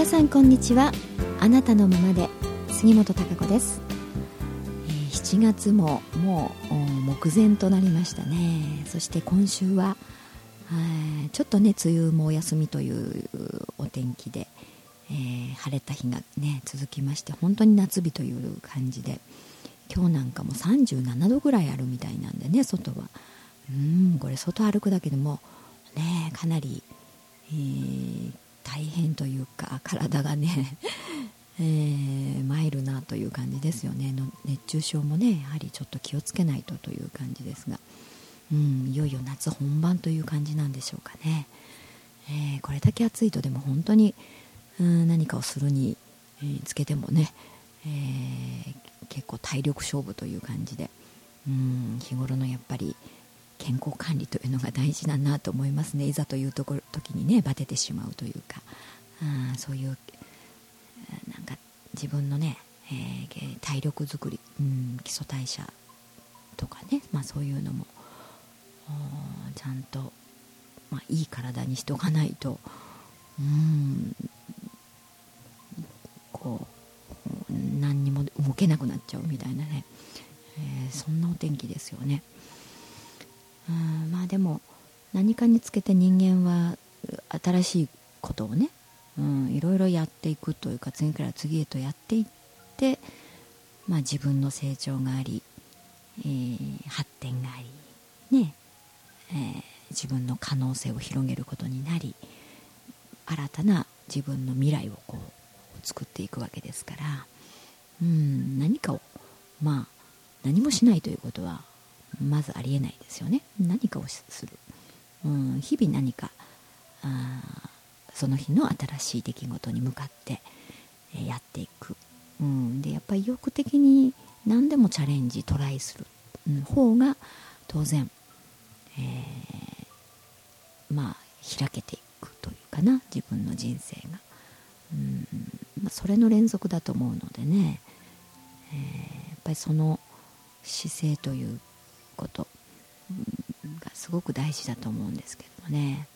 皆さんこんにちは。あなたのままで杉本孝子です、えー7月ももう目前となりましたね。そして今週はちょっとね梅雨もお休みというお天気で、えー晴れた日がね続きまして本当に夏日という感じで今日なんかも37度ぐらいあるみたいなんでね外は。うんこれ外歩くだけでもねかなり、えー大変というか体がね、えー参るなという感じですよね。の熱中症もねやはりちょっと気をつけないとという感じですが、うん、いよいよ夏本番という感じなんでしょうかね、えーこれだけ暑いとでも本当に、うん、何かをするに、えつけてもね、えー結構体力勝負という感じで、うん、日頃のやっぱり健康管理というのが大事だなと思いますね。いざというところ時にねバテてしまうというか。あそういうなんか自分のね、えー体力づくり、うん、基礎代謝とかね、まあ、そういうのもちゃんと、まあ、いい体にしとかないとうんこう何にも動けなくなっちゃうみたいなね、えーそんなお天気ですよね。まあでも何かにつけて人間は新しいことをね、うん、いろいろやっていくというか次から次へとやっていって、まあ、自分の成長があり、えー発展があり、ねえー自分の可能性を広げることになり新たな自分の未来をこう作っていくわけですから、うん、何かをまあ何もしないということはまずありえないですよね。何かをする、うん、日々何かあその日の新しい出来事に向かってやっていく、うん、でやっぱり意欲的に何でもチャレンジトライする、うん、方が当然、えーまあ開けていくというかな自分の人生が、うんまあ、それの連続だと思うのでね、えーやっぱりその姿勢ということがすごく大事だと思うんですけどねやっ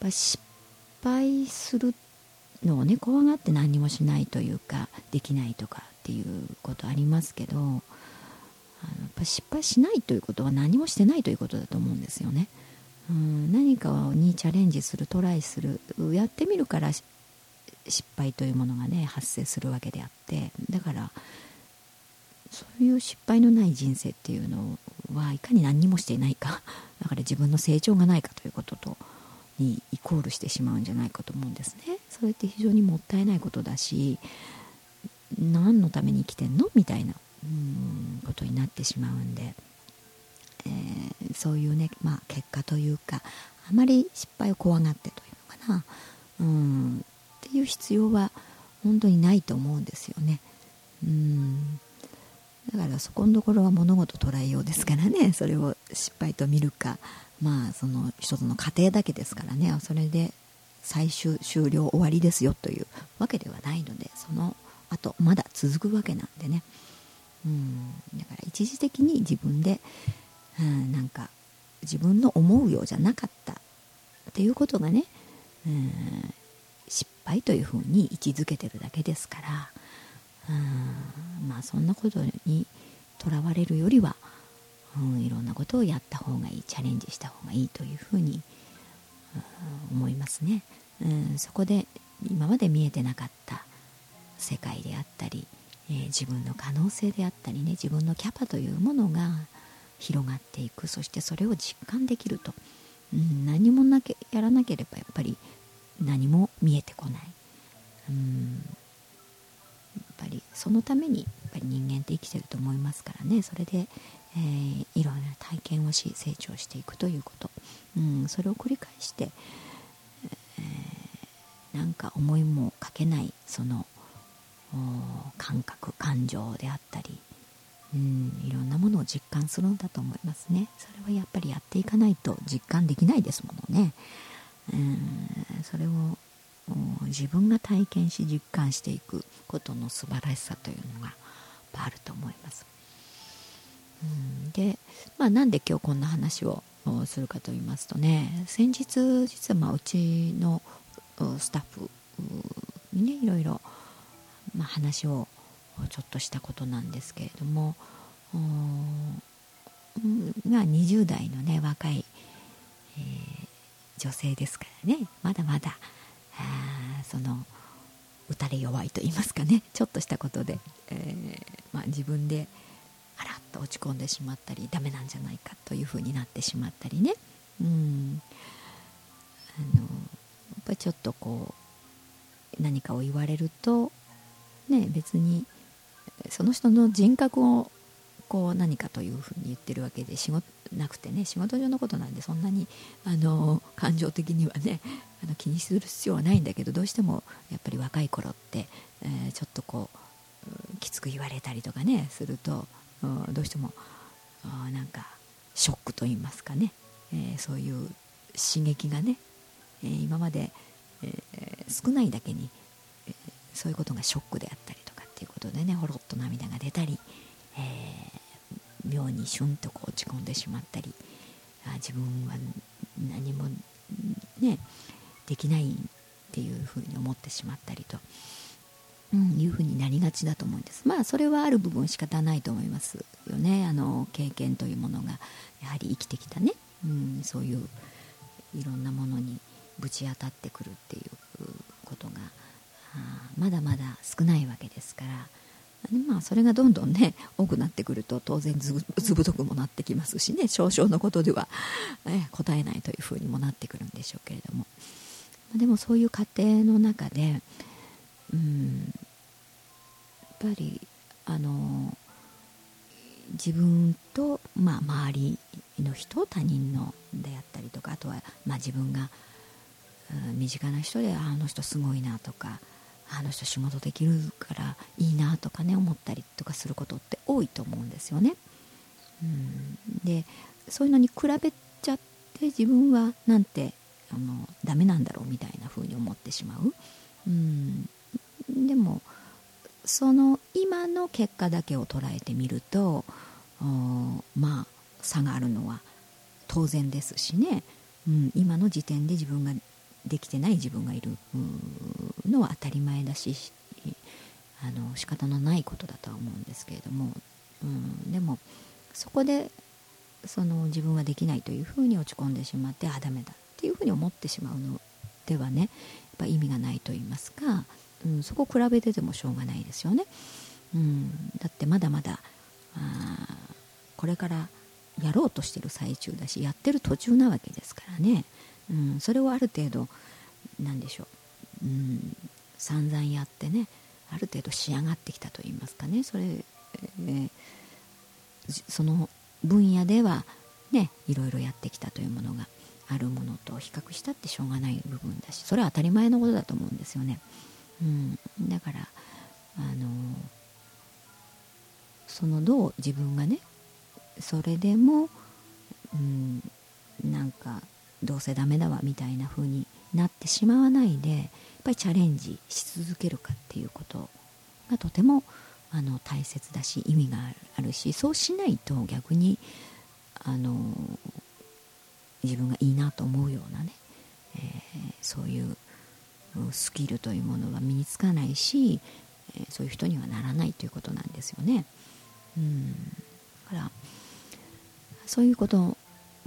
ぱ失敗するのをね怖がって何もしないというかできないとかっていうことありますけどあのやっぱ失敗しないということは何もしてないということだと思うんですよね。うん、何かにチャレンジするトライするやってみるから失敗というものがね発生するわけであってだからそういう失敗のない人生っていうのはいかに何にもしていないか だから自分の成長がないかということとにイコールしてしまうんじゃないかと思うんですね。それって非常にもったいないことだし何のために生きてんのみたいなうんことになってしまうんで、えーそういうね、まあ、結果というかあまり失敗を怖がってというのかな。うん。っていう必要は本当にないと思うんですよね。うん。だからそこのところは物事捉えようですからね。それを失敗と見るかまあその一つの過程だけですからね。それで最終終了終わりですよというわけではないのでその後まだ続くわけなんでね。うん。だから一時的に自分で、うん、なんか自分の思うようじゃなかったっていうことがね、うん、失敗というふうに位置づけてるだけですから。うん。まあそんなことにとらわれるよりは、うん、いろんなことをやった方がいいチャレンジした方がいいというふうに、うん思いますね、うん、そこで今まで見えてなかった世界であったり、えー自分の可能性であったりね自分のキャパというものが広がっていくそしてそれを実感できると、うん、何もなけやらなければやっぱり何も見えてこない、うん、そのためにやっぱり人間って生きてると思いますからね。それで、えーいろんな体験をし成長していくということ、うん、それを繰り返して、えーなんか思いもかけないその感覚感情であったり、うん、いろんなものを実感するんだと思いますね。それはやっぱりやっていかないと実感できないですものね、うん、それを自分が体験し実感していくことの素晴らしさというのがあると思います、うん、で、まあ、なんで今日こんな話をするかと言いますとね先日実はまあうちのスタッフにねいろいろ、まあ、話をちょっとしたことなんですけれどもまあ20代のね若い、えー、女性ですからね。まだまだその打たれ弱いと言いますかね。ちょっとしたことで、えー、まあ、自分であらっと落ち込んでしまったりダメなんじゃないかというふうになってしまったりね。うん。あのやっぱりちょっとこう何かを言われるとね別にその人の人格をこう何かというふうに言ってるわけで仕事なくてね仕事上のことなんでそんなにあの感情的にはねあの気にする必要はないんだけどどうしてもやっぱり若い頃って、えー、ちょっとこうきつく言われたりとかねするとどうしてもなんかショックと言いますかね、えー、そういう刺激がね、えー、今まで、え、少ないだけに、えそういうことがショックであったりとかっていうことでねほろっと涙が出たり、え妙にシュンとこう落ち込んでしまったり自分は何もねできないっていうふうに思ってしまったりと、うん、いうふうになりがちだと思うんです。まあそれはある部分仕方ないと思いますよね。あの経験というものがやはり生きてきたね、うん、そういういろんなものにぶち当たってくるっていうことがまだまだ少ないわけですから。まあ、それがどんどんね多くなってくると当然ずぶとくもなってきますしね。少々のことでは、ね、答えないというふうにもなってくるんでしょうけれども。でもそういう過程の中でうんやっぱりあの自分と、まあ、周りの人他人のであったりとかあとは、まあ、自分が、うん、身近な人であの人すごいなとかあの人仕事できるからいいなとかね思ったりとかすることって多いと思うんですよね。うん、でそういうのに比べちゃって自分はなんてあのダメなんだろうみたいな風に思ってしまう。うん、でもその今の結果だけを捉えてみるとまあ差があるのは当然ですしね、うん、今の時点で自分ができてない自分がいるのは当たり前だしあの仕方のないことだとは思うんですけれども、うん、でもそこでその自分はできないというふうに落ち込んでしまってあダメだ。っていうふうに思ってしまうのではねやっぱ意味がないと言いますか、うん、そこ比べててもしょうがないですよね。うん、だってまだまだあこれからやろうとしてる最中だしやってる途中なわけですからね。うん、それをある程度何でしょう、うん、散々やってねある程度仕上がってきたといいますかねそれ、えー、その分野ではねいろいろやってきたというものがあるものと比較したってしょうがない部分だしそれは当たり前のことだと思うんですよね。うん、だからあのそのどう自分がねそれでも、うん、なんかどうせダメだわみたいな風になってしまわないでやっぱりチャレンジし続けるかっていうことがとてもあの大切だし意味があるしそうしないと逆にあの自分がいいなと思うようなね、えー、そういうスキルというものは身につかないし、えー、そういう人にはならないということなんですよね。うんだからそういうこと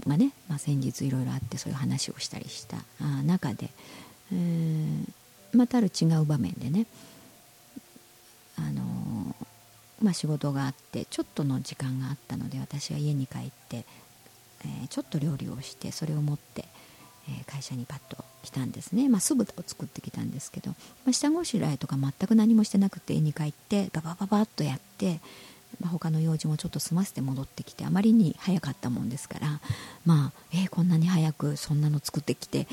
がね、まあ、先日いろいろあってそういう話をしたりした中で、えー、またある違う場面でね、あのー、まあ、仕事があってちょっとの時間があったので私は家に帰って、えー、ちょっと料理をしてそれを持って、え会社にパッと来たんですね、まあ、酢豚を作ってきたんですけど、まあ、下ごしらえとか全く何もしてなくて家に帰ってババババッとやってまあ、他の用事もちょっと済ませて戻ってきてあまりに早かったもんですからまあえー、こんなに早くそんなの作ってきて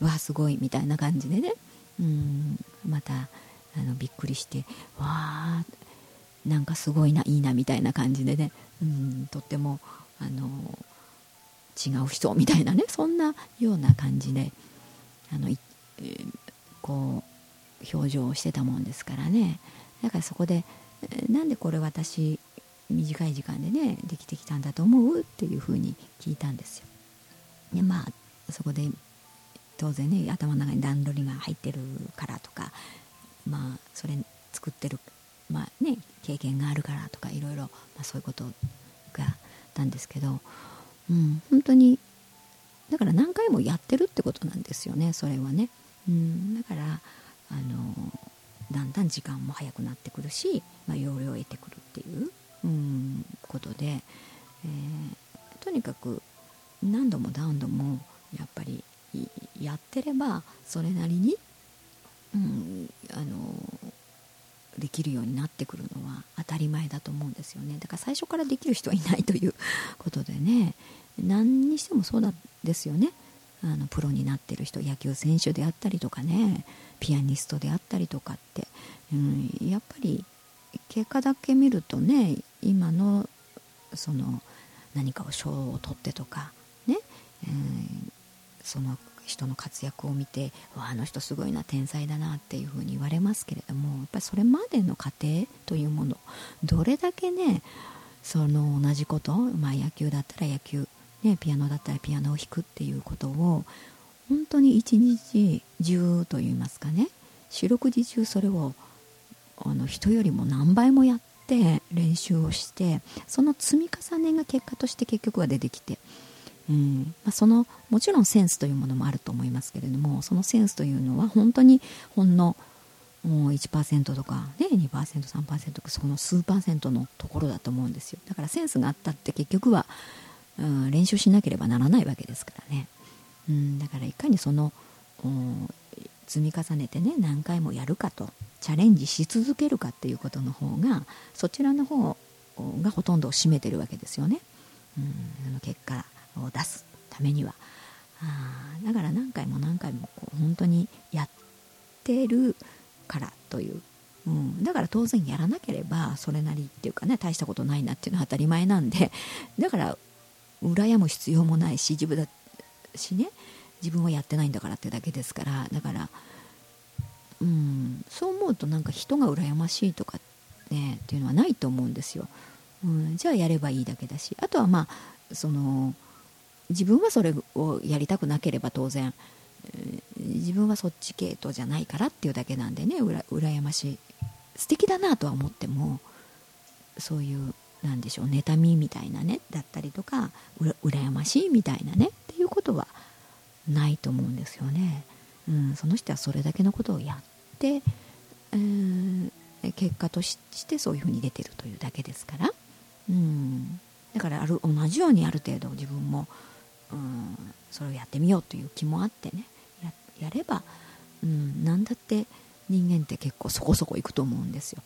わあすごいみたいな感じでね。うんまたあのびっくりしてわあなんかすごいないいなみたいな感じでね。うんとってもあの違う人みたいなねそんなような感じであの、えー、こう表情をしてたもんですからねだからそこでえなんでこれ私短い時間でねできてきたんだと思う？っていうふうに聞いたんですよ。でまあそこで当然ね頭の中に段取りが入ってるからとかまあそれ作ってるまあね経験があるからとかいろいろ、まあ、そういうことがあったんですけど、うん、本当にだから何回もやってるってことなんですよねそれはね、うん、だからあのだんだん時間も早くなってくるし、まあ、要領を得てくるっていう、うん、ことで、えー、とにかく何度も何度もやっぱりやってればそれなりに、うん、あのできるようになってくるのは当たり前だと思うんですよね。だから最初からできる人はいないということでね。何にしてもそうなんですよね。あのプロになってる人野球選手であったりとかねピアニストであったりとかって、うん、やっぱり結果だけ見るとね今のその何かを賞を取ってとかね、えー、その人の活躍を見てわあの人すごいな天才だなっていうふうに言われますけれどもやっぱりそれまでの過程というものどれだけねその同じこと、まあ、野球だったら野球、ね、ピアノだったらピアノを弾くっていうことを本当に一日中といいますかね四六時中それをあの人よりも何倍もやって練習をしてその積み重ねが結果として結局は出てきてうんまあ、そのもちろんセンスというものもあると思いますけれどもそのセンスというのは本当にほんのもう1%とか、ね、2%3% とかその数パーセントのところだと思うんですよ。だからセンスがあったって結局は、うん、練習しなければならないわけですからね、うん、だからいかにその積み重ねてね何回もやるかとチャレンジし続けるかっていうことの方がそちらの方がほとんどを占めてるわけですよね、うん、その結果を出すためには。あだから何回も何回もこう本当にやってるからという、うん、だから当然やらなければそれなりっていうかね大したことないなっていうのは当たり前なんで。だから羨む必要もないし自分だしね自分はやってないんだからってだけですからだから、うん、そう思うとなんか人が羨ましいとかねっていうのはないと思うんですよ、うん、じゃあやればいいだけだしあとはまあその自分はそれをやりたくなければ当然、自分はそっち系統じゃないからっていうだけなんでねうら羨ましい。素敵だなとは思ってもそういうなんでしょう妬みみたいなねだったりとかうら羨ましいみたいなねっていうことはないと思うんですよね。うん、その人はそれだけのことをやって、えー、結果としてそういうふうに出てるというだけですから、うん、だからある同じようにある程度自分もうんそれをやってみようという気もあってねやれば、うん、何だって人間って結構そこそこいくと思うんですよ、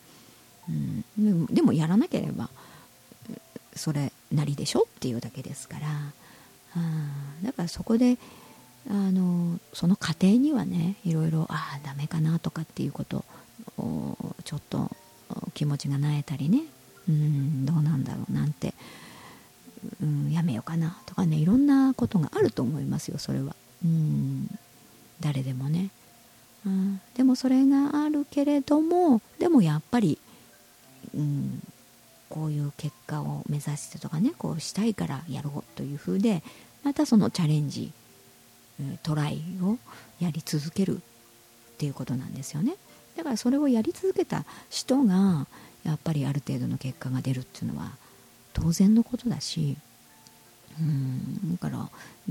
うん、でもやらなければそれなりでしょっていうだけですから。だからそこであのその過程にはねいろいろああダメかなとかっていうことをちょっと気持ちがなえたりね。うんどうなんだろうなんて。うん、やめようかなとかねいろんなことがあると思いますよそれは、うん、誰でもね、うん、でもそれがあるけれどもでもやっぱり、うん、こういう結果を目指してとかねこうしたいからやろうというふうでまたそのチャレンジトライをやり続けるっていうことなんですよね。だからそれをやり続けた人がやっぱりある程度の結果が出るっていうのは当然のことだしうんだから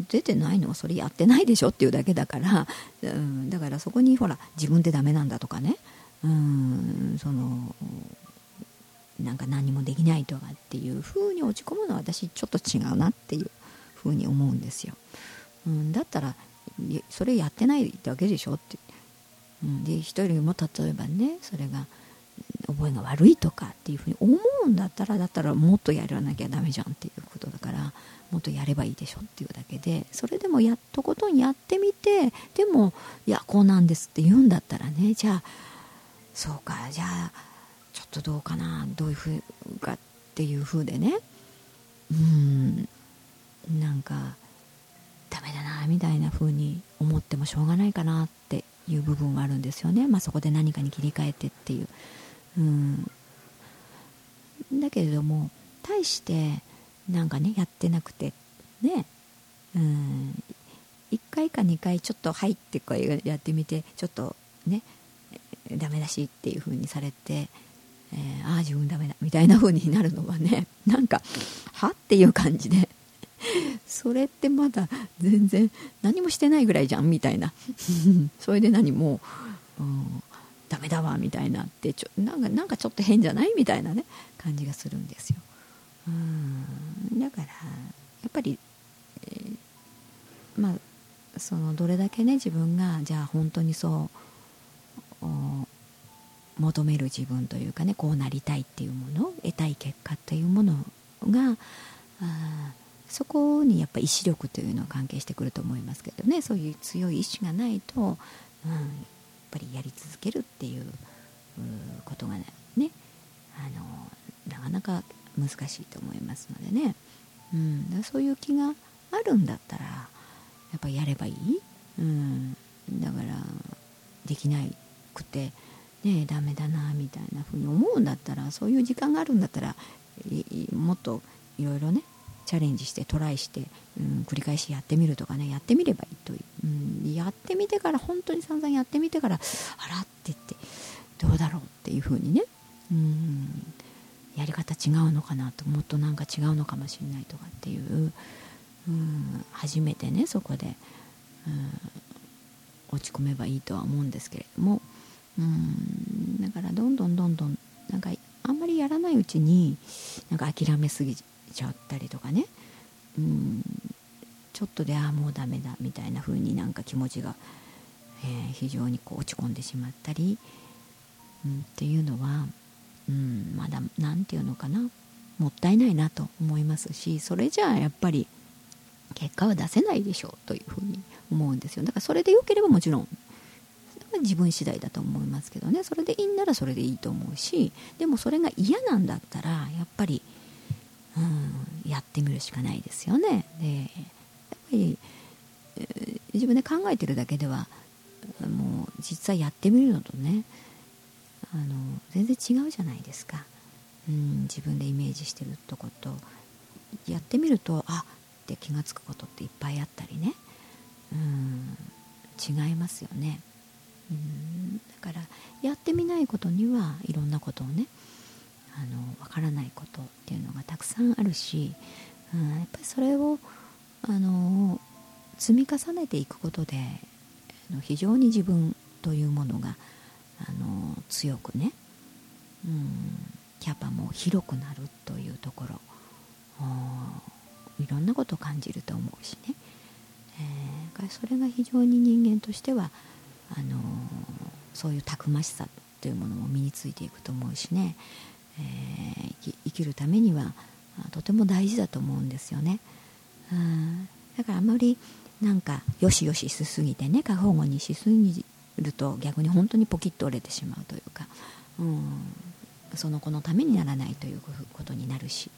出てないのはそれやってないでしょっていうだけだから、うん、だからそこにほら自分でダメなんだとかねうんそのなんか何もできないとかっていう風に落ち込むのは私ちょっと違うなっていう風に思うんですよ、うん、だったらそれやってないだけでしょって、うん、で一人も例えばねそれが覚えが悪いとかっていうふうに思うんだったらだったらもっとやらなきゃダメじゃんっていうことだからもっとやればいいでしょっていうだけでそれでもやっとことんやってみてでもいやこうなんですって言うんだったらねじゃあそうかじゃあっとどうかなどういうふうかっていうふうでね。うん。なんかダメだなみたいな風に思ってもしょうがないかなっていう部分はあるんですよね、まあ、そこで何かに切り替えてっていう。うん。だけれども大してなんかねやってなくてね。うん。1回か2回ちょっと「はい」ってこうやってみてちょっとねダメだしっていう風にされて、えー、ああ自分ダメだみたいな風になるのはね なんか「は?」っていう感じで それってまだ全然何もしてないぐらいじゃんみたいな それで何もう、うん、ダメだわみたいなってちょなんかなんかちょっと変じゃない？みたいなね感じがするんですようんだからやっぱり、えー、まあそのどれだけね自分がじゃあ本当にそう求める自分というかねこうなりたいっていうもの得たい結果というものがあそこにやっぱ意志力というのは関係してくると思いますけどね。そういう強い意志がないと、うん、やっぱりやり続けるっていうことがねあのなかなか難しいと思いますのでね、うん、そういう気があるんだったらやっぱやればいい、うん、だからできなくてねダメだなみたいなふうに思うんだったらそういう時間があるんだったらもっといろいろねチャレンジしてトライして、うん、繰り返しやってみるとかねやってみればいいという、うん、やってみてから本当に散々やってみてからあらって言ってどうだろうっていうふうにね、うん、やり方違うのかなともっとなんか違うのかもしれないとかっていう、うん、初めてねそこで、うん、落ち込めばいいとは思うんですけれども、うん、だからどんどんどんどんなんかあんまりやらないうちになんか諦めすぎちゃったりとかね、うん、ちょっとでああもうダメだみたいな風になんか気持ちが、えー、非常にこう落ち込んでしまったり、うん、っていうのは、うん、まだ何て言うのかな。もったいないなと思いますしそれじゃあやっぱり結果は出せないでしょうというふうに思うんですよ。だからそれで良ければもちろん自分次第だと思いますけどね。それでいいんならそれでいいと思うしでもそれが嫌なんだったらやっぱり、うん、やってみるしかないですよね。でやっぱり、自分で考えてるだけではもう実際やってみるのとねあの全然違うじゃないですか、うん、自分でイメージしてるとことやってみるとあって気が付くことっていっぱいあったりね、うん、違いますよね。うん。だからやってみないことにはいろんなことをねあの分からないことっていうのがたくさんあるし、うん、やっぱりそれをあの積み重ねていくことで非常に自分というものがあの強くね、うん、キャパも広くなるというところいろんなことを感じると思うしね、えー、それが非常に人間としてはあのそういうたくましさというものも身についていくと思うしね、えー、生きるためにはとても大事だと思うんですよね。うん。だからあまりなんかよしよししすぎてね過保護にしすぎると逆に本当にポキッと折れてしまうというか、うん、その子のためにならないということになるし、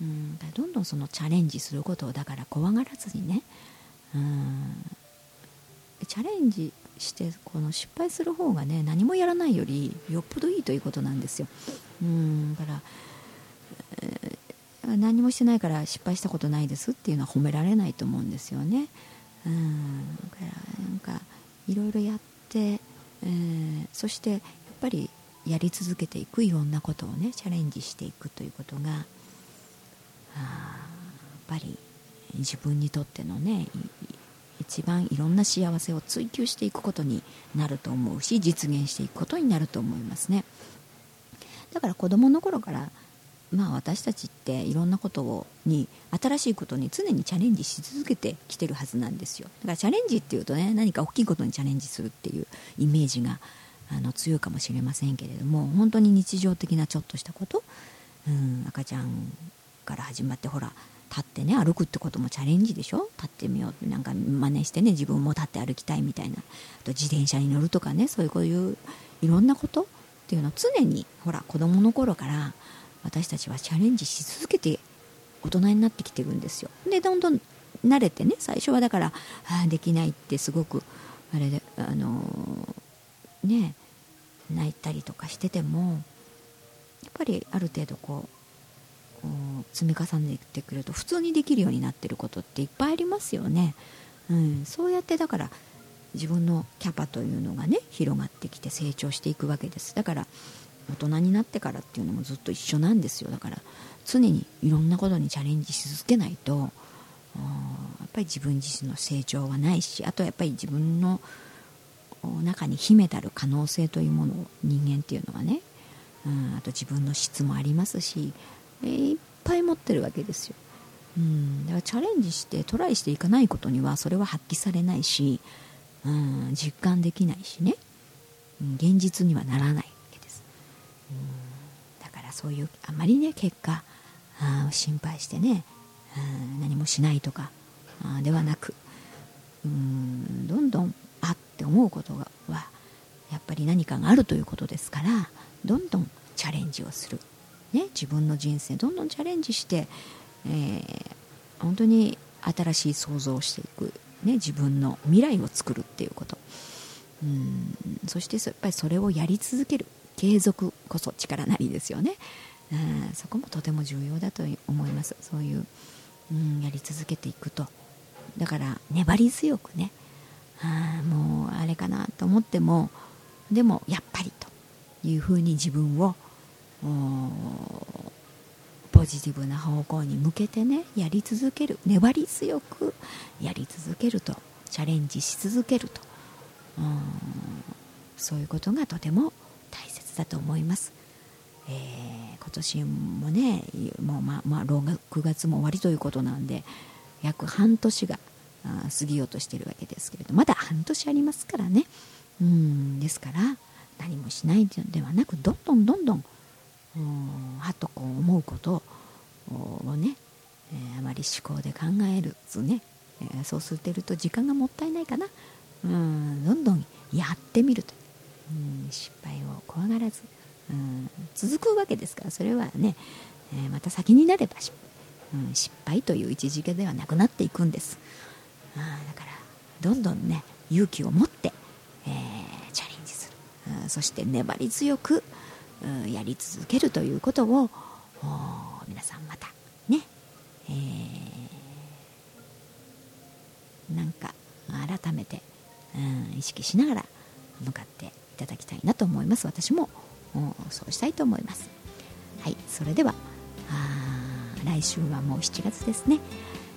うん、どんどんそのチャレンジすることをだから怖がらずにね、うん、チャレンジしてこの失敗する方がね何もやらないよりよっぽどいいということなんですよ。うんだから、えー、何もしてないから失敗したことないですっていうのは褒められないと思うんですよね。うんだからなんかいろいろやって、えー、そしてやっぱりやり続けていくいろんなことをねチャレンジしていくということがあやっぱり自分にとってのね一番いろんな幸せを追求していくことになると思うし実現していくことになると思いますね。だから子供の頃からまあ私たちっていろんなことをに新しいことに常にチャレンジし続けてきてるはずなんですよ。だからチャレンジっていうとね何か大きいことにチャレンジするっていうイメージがあの強いかもしれませんけれども本当に日常的なちょっとしたこと、うん、赤ちゃんから始まってほら立ってね歩くってこともチャレンジでしょ？立ってみようなんか真似してね自分も立って歩きたいみたいな。あと自転車に乗るとかねそういうこういういろんなことっていうのを常にほら子供の頃から私たちはチャレンジし続けて大人になってきてるんですよ。でどんどん慣れてね最初はだからあできないってすごくあれであのー、ね泣いたりとかしててもやっぱりある程度こう積み重ねてくると普通にできるようになってることっていっぱいありますよね。うん、そうやってだから自分のキャパというのがね広がってきて成長していくわけですだから大人になってからっていうのもずっと一緒なんですよだから常にいろんなことにチャレンジし続けないとやっぱり自分自身の成長はないしあとはやっぱり自分の中に秘めたる可能性というものを人間っていうのはね、うん、あと自分の質もありますし、いっぱい持ってるわけですよ、うん、だからチャレンジしてトライしていかないことにはそれは発揮されないし、うん、実感できないしね、うん、現実にはならないわけです、うん、だからそういうあまりね結果あ心配してね、うん、何もしないとかあではなくうん。どんどんあって思うことはやっぱり何かがあるということですからどんどんチャレンジをする、ね、自分の人生どんどんチャレンジして、えー、本当に新しい想像をしていく、ね、自分の未来を作るっていうこと。うんそしてやっぱりそれをやり続ける。継続こそ力なりですよね、うん、そこもとても重要だと思います。そういう、うん、やり続けていくと。だから粘り強くね。あもうあれかなと思ってもでもやっぱりというふうに自分をポジティブな方向に向けてねやり続ける。粘り強くやり続けると。チャレンジし続けると。そういうことがとても大切だと思います、えー、今年もねもうままあ6月も終わりということなんで約半年が過ぎようとしてるわけですけれどまだ半年ありますからね。うん。ですから何もしないのではなくどんどんどんどんはっとこう思うことをね、えー、あまり思考で考えるずね、えー、そうすると時間がもったいないかなうんどんどんやってみるとうん失敗を怖がらずうん続くわけですからそれはね、えー、また先になれば失,、うん、失敗という位置づけではなくなっていくんです。あだからどんどんね勇気を持って、えー、チャレンジするそして粘り強くやり続けるということを皆さんまたね、えー、なんか改めて、うん、意識しながら向かっていただきたいなと思います。私もそうしたいと思います。はいそれでは来週はもう7月ですね。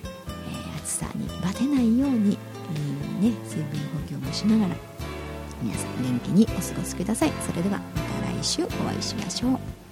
え暑さにバテないように、えー、ね、水分補給もしながら皆さん元気にお過ごしください。それでは。週お会いしましょう。